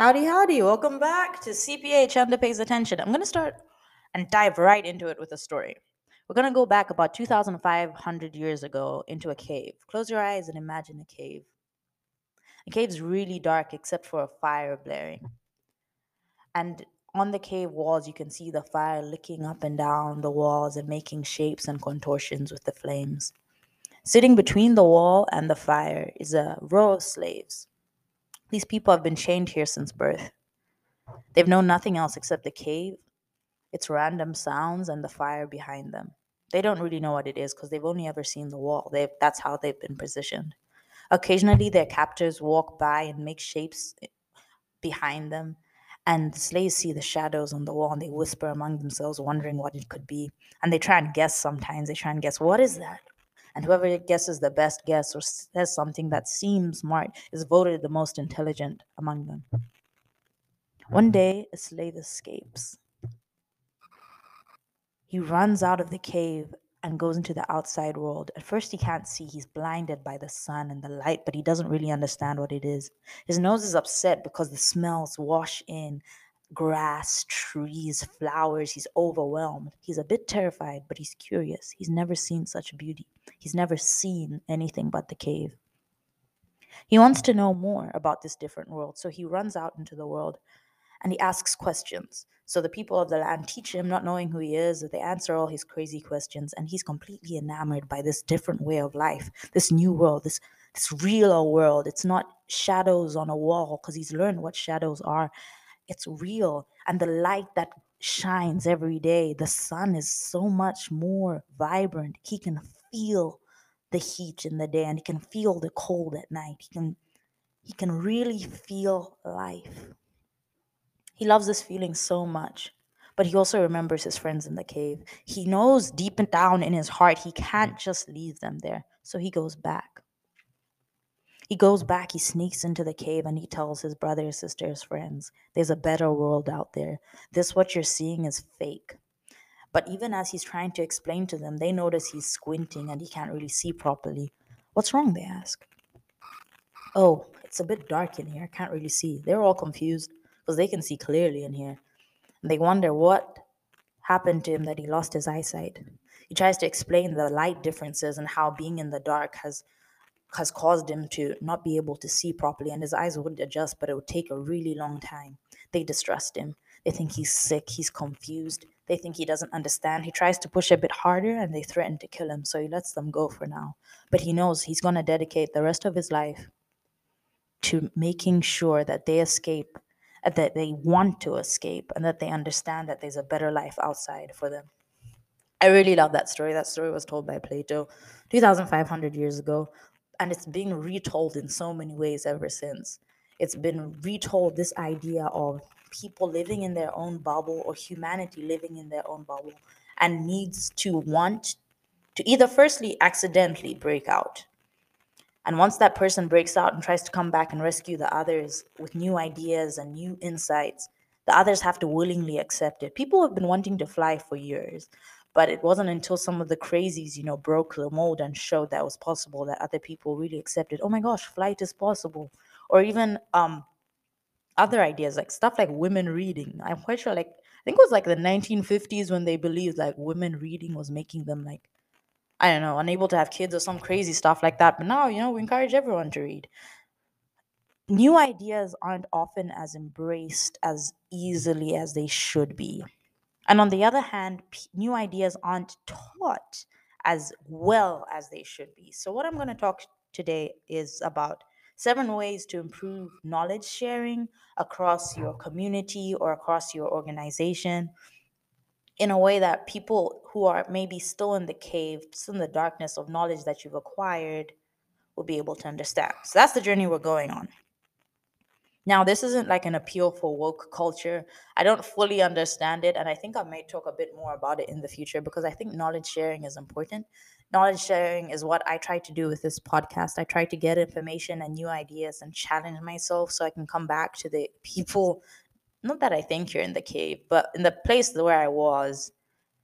Howdy, howdy. Welcome back to CPA Chanda Pays Attention. I'm going to start and dive right into it with a story. We're going to go back about 2,500 years ago into a cave. Close your eyes and imagine a cave. The cave's really dark except for a fire blaring. And on the cave walls, you can see the fire licking up and down the walls and making shapes and contortions with the flames. Sitting between the wall and the fire is a row of slaves. These people have been chained here since birth. They've known nothing else except the cave, its random sounds, and the fire behind them. They don't really know what it is because they've only ever seen the wall. They've, that's how they've been positioned. Occasionally, their captors walk by and make shapes eh, behind them, and the slaves see the shadows on the wall and they whisper among themselves, wondering what it could be. And they try and guess sometimes. They try and guess, what is that? And whoever guesses the best guess or says something that seems smart is voted the most intelligent among them. One day, a slave escapes. He runs out of the cave and goes into the outside world. At first, he can't see. He's blinded by the sun and the light, but he doesn't really understand what it is. His nose is upset because the smells wash in grass, trees, flowers. He's overwhelmed. He's a bit terrified, but he's curious. He's never seen such beauty. He's never seen anything but the cave. He wants to know more about this different world, so he runs out into the world and he asks questions. So the people of the land teach him, not knowing who he is, they answer all his crazy questions, and he's completely enamored by this different way of life, this new world, this this realer world. It's not shadows on a wall because he's learned what shadows are, it's real and the light that shines every day the sun is so much more vibrant. He can feel the heat in the day and he can feel the cold at night. He can he can really feel life. He loves this feeling so much but he also remembers his friends in the cave. He knows deep down in his heart he can't mm. just leave them there so he goes back he goes back, he sneaks into the cave, and he tells his brothers, sisters, friends, there's a better world out there. This, what you're seeing, is fake. But even as he's trying to explain to them, they notice he's squinting and he can't really see properly. What's wrong? They ask. Oh, it's a bit dark in here. I can't really see. They're all confused because they can see clearly in here. And they wonder what happened to him that he lost his eyesight. He tries to explain the light differences and how being in the dark has has caused him to not be able to see properly and his eyes wouldn't adjust but it would take a really long time. They distrust him. They think he's sick he's confused. They think he doesn't understand. He tries to push a bit harder and they threaten to kill him so he lets them go for now. But he knows he's going to dedicate the rest of his life to making sure that they escape uh, that they want to escape and that they understand that there's a better life outside for them. I really love that story. That story was told by Plato 2,500 years ago and it's being retold in so many ways ever since. It's been retold this idea of people living in their own bubble or humanity living in their own bubble and needs to want to either firstly accidentally break out. And once that person breaks out and tries to come back and rescue the others with new ideas and new insights, the others have to willingly accept it. People have been wanting to fly for years. But it wasn't until some of the crazies, you know, broke the mold and showed that was possible that other people really accepted, oh my gosh, flight is possible. Or even um other ideas like stuff like women reading. I'm quite sure like I think it was like the 1950s when they believed like women reading was making them like I don't know, unable to have kids or some crazy stuff like that. But now, you know, we encourage everyone to read. New ideas aren't often as embraced as easily as they should be. And on the other hand, p- new ideas aren't taught as well as they should be. So, what I'm going to talk today is about seven ways to improve knowledge sharing across your community or across your organization in a way that people who are maybe still in the cave, still in the darkness of knowledge that you've acquired, will be able to understand. So, that's the journey we're going on. Now, this isn't like an appeal for woke culture. I don't fully understand it, and I think I may talk a bit more about it in the future because I think knowledge sharing is important. Knowledge sharing is what I try to do with this podcast. I try to get information and new ideas and challenge myself so I can come back to the people, not that I think you're in the cave, but in the place where I was,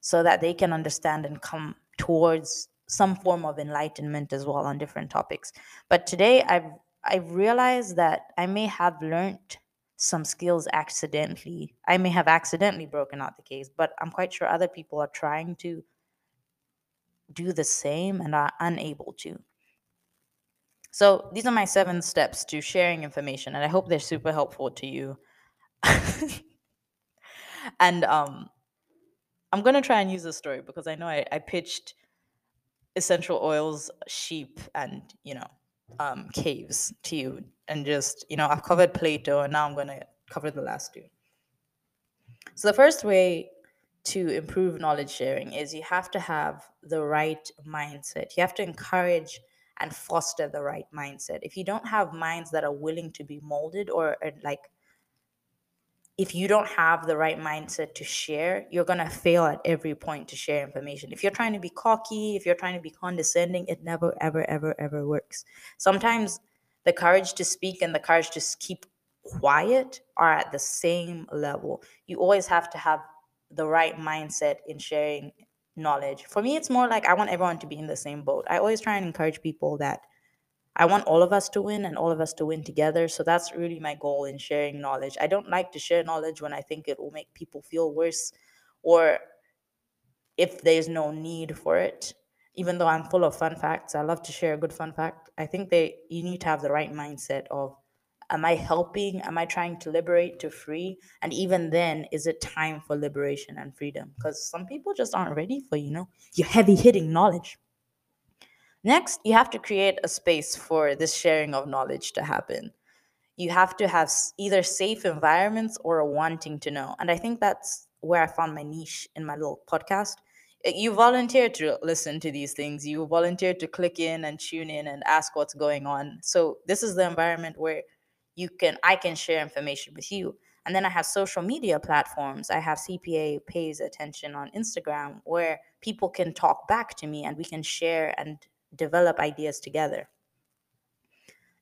so that they can understand and come towards some form of enlightenment as well on different topics. But today I've I realized that I may have learned some skills accidentally. I may have accidentally broken out the case, but I'm quite sure other people are trying to do the same and are unable to. So, these are my seven steps to sharing information, and I hope they're super helpful to you. and um, I'm going to try and use this story because I know I, I pitched essential oils, sheep, and, you know, um, caves to you and just, you know, I've covered Plato and now I'm going to cover the last two. So, the first way to improve knowledge sharing is you have to have the right mindset. You have to encourage and foster the right mindset. If you don't have minds that are willing to be molded or, or like if you don't have the right mindset to share, you're going to fail at every point to share information. If you're trying to be cocky, if you're trying to be condescending, it never, ever, ever, ever works. Sometimes the courage to speak and the courage to keep quiet are at the same level. You always have to have the right mindset in sharing knowledge. For me, it's more like I want everyone to be in the same boat. I always try and encourage people that I want all of us to win and all of us to win together. So that's really my goal in sharing knowledge. I don't like to share knowledge when I think it will make people feel worse or if there's no need for it. Even though I'm full of fun facts, I love to share a good fun fact. I think they you need to have the right mindset of am I helping? Am I trying to liberate to free? And even then, is it time for liberation and freedom? Because some people just aren't ready for, you know, your heavy hitting knowledge. Next, you have to create a space for this sharing of knowledge to happen. You have to have either safe environments or a wanting to know. And I think that's where I found my niche in my little podcast. You volunteer to listen to these things, you volunteer to click in and tune in and ask what's going on. So, this is the environment where you can I can share information with you. And then I have social media platforms. I have CPA pays attention on Instagram where people can talk back to me and we can share and develop ideas together.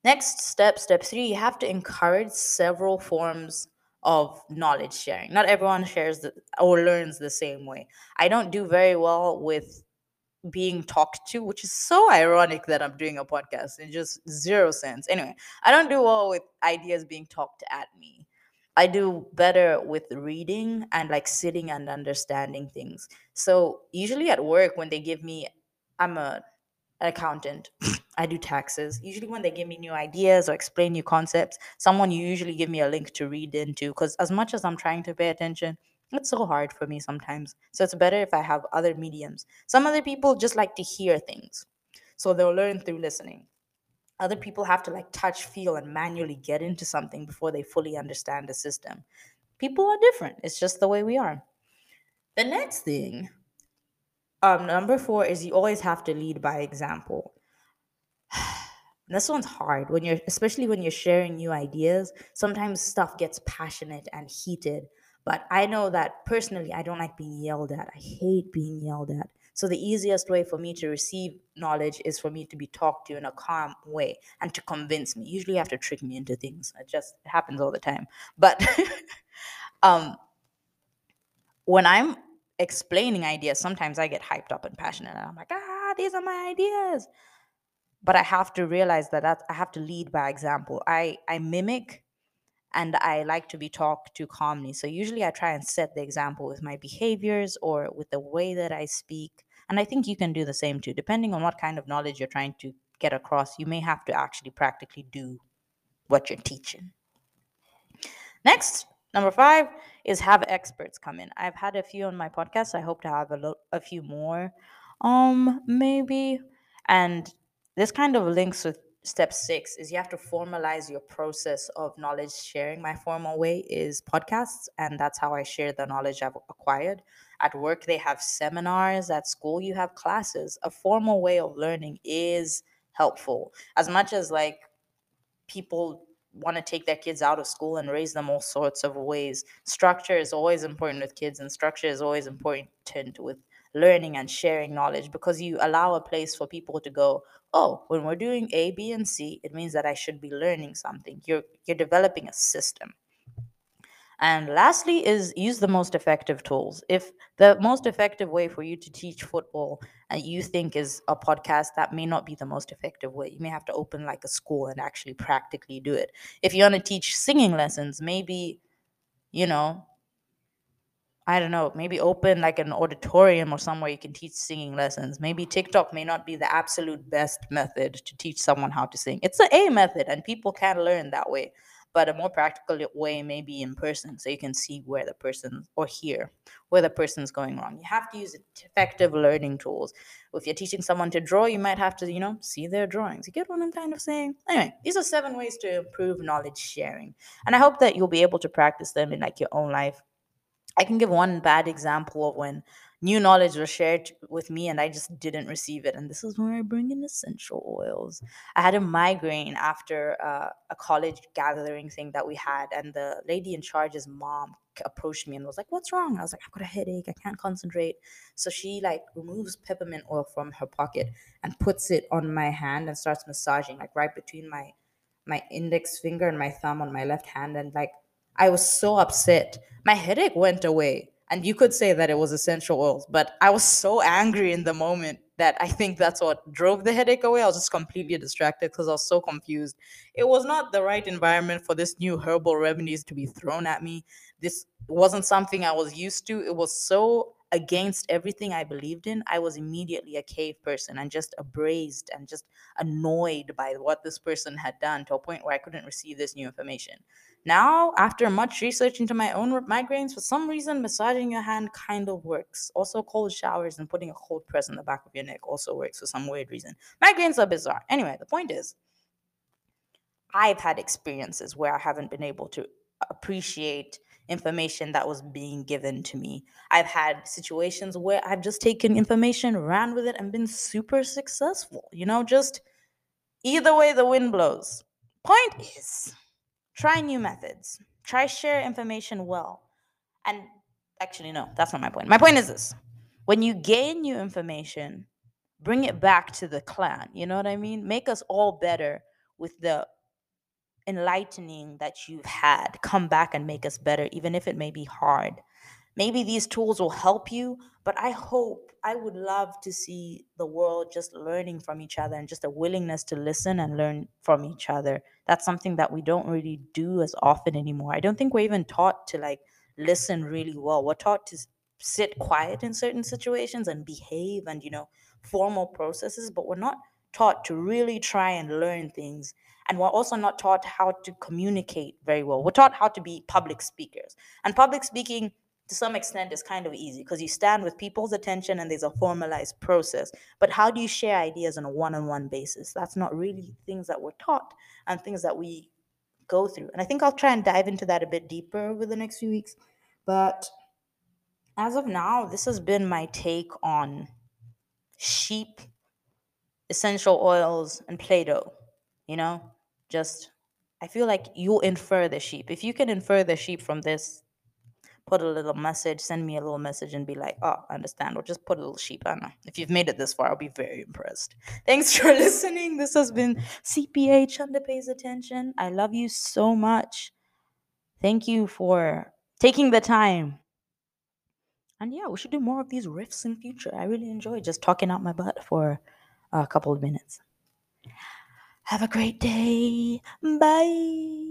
Next step, step three, you have to encourage several forms of knowledge sharing. Not everyone shares the, or learns the same way. I don't do very well with being talked to, which is so ironic that I'm doing a podcast in just zero sense. Anyway, I don't do well with ideas being talked at me. I do better with reading and like sitting and understanding things. So usually at work when they give me I'm a an accountant. I do taxes. Usually, when they give me new ideas or explain new concepts, someone you usually give me a link to read into. Because as much as I'm trying to pay attention, it's so hard for me sometimes. So it's better if I have other mediums. Some other people just like to hear things, so they'll learn through listening. Other people have to like touch, feel, and manually get into something before they fully understand the system. People are different. It's just the way we are. The next thing um, number four is you always have to lead by example. this one's hard when you're, especially when you're sharing new ideas. Sometimes stuff gets passionate and heated. But I know that personally, I don't like being yelled at. I hate being yelled at. So the easiest way for me to receive knowledge is for me to be talked to in a calm way and to convince me. Usually, you have to trick me into things. It just it happens all the time. But um, when I'm explaining ideas, sometimes I get hyped up and passionate, and I'm like, ah, these are my ideas. But I have to realize that I have to lead by example. I I mimic, and I like to be talked to calmly. So usually I try and set the example with my behaviors or with the way that I speak. And I think you can do the same too, depending on what kind of knowledge you're trying to get across. You may have to actually practically do what you're teaching. Next, Number five is have experts come in. I've had a few on my podcast. I hope to have a, lo- a few more, um, maybe. And this kind of links with step six is you have to formalize your process of knowledge sharing. My formal way is podcasts, and that's how I share the knowledge I've acquired. At work, they have seminars. At school, you have classes. A formal way of learning is helpful. As much as like people want to take their kids out of school and raise them all sorts of ways. Structure is always important with kids, and structure is always important with learning and sharing knowledge because you allow a place for people to go oh when we're doing a b and c it means that i should be learning something you're you're developing a system And lastly, is use the most effective tools. If the most effective way for you to teach football and you think is a podcast, that may not be the most effective way. You may have to open like a school and actually practically do it. If you want to teach singing lessons, maybe, you know, I don't know, maybe open like an auditorium or somewhere you can teach singing lessons. Maybe TikTok may not be the absolute best method to teach someone how to sing. It's an A method and people can learn that way. But a more practical way may be in person so you can see where the person or hear where the person's going wrong. You have to use effective learning tools. If you're teaching someone to draw, you might have to, you know, see their drawings. You get what I'm kind of saying? Anyway, these are seven ways to improve knowledge sharing. And I hope that you'll be able to practice them in like your own life I can give one bad example of when new knowledge was shared with me and I just didn't receive it. And this is where I bring in essential oils. I had a migraine after uh, a college gathering thing that we had, and the lady in charge's mom approached me and was like, "What's wrong?" I was like, "I've got a headache. I can't concentrate." So she like removes peppermint oil from her pocket and puts it on my hand and starts massaging, like right between my my index finger and my thumb on my left hand, and like I was so upset. My headache went away. And you could say that it was essential oils, but I was so angry in the moment that I think that's what drove the headache away. I was just completely distracted because I was so confused. It was not the right environment for this new herbal remedies to be thrown at me. This wasn't something I was used to. It was so against everything I believed in. I was immediately a cave person and just abrased and just annoyed by what this person had done to a point where I couldn't receive this new information. Now, after much research into my own migraines, for some reason, massaging your hand kind of works. Also, cold showers and putting a cold press on the back of your neck also works for some weird reason. Migraines are bizarre. Anyway, the point is, I've had experiences where I haven't been able to appreciate information that was being given to me. I've had situations where I've just taken information, ran with it, and been super successful. You know, just either way the wind blows. Point is, try new methods. Try share information well. And actually no that's not my point. My point is this. When you gain new information bring it back to the clan. You know what i mean? Make us all better with the enlightening that you've had. Come back and make us better even if it may be hard. Maybe these tools will help you but i hope i would love to see the world just learning from each other and just a willingness to listen and learn from each other that's something that we don't really do as often anymore. I don't think we're even taught to like listen really well. We're taught to sit quiet in certain situations and behave and you know formal processes but we're not taught to really try and learn things. And we're also not taught how to communicate very well. We're taught how to be public speakers. And public speaking to some extent is kind of easy because you stand with people's attention and there's a formalized process. But how do you share ideas on a one on one basis? That's not really mm. things that we're taught and things that we go through. And I think I'll try and dive into that a bit deeper over the next few weeks. But as of now, this has been my take on sheep, essential oils, and Plato. You know, just I feel like you'll infer the sheep. If you can infer the sheep from this, put a little message, send me a little message and be like, oh, I understand. Or just put a little sheep. I know. If you've made it this far, I'll be very impressed. Thanks for listening. This has been CPA Chanda Pays Attention. I love you so much. Thank you for taking the time. And yeah, we should do more of these riffs in future. I really enjoy just talking out my butt for a couple of minutes. Have a great day. Bye.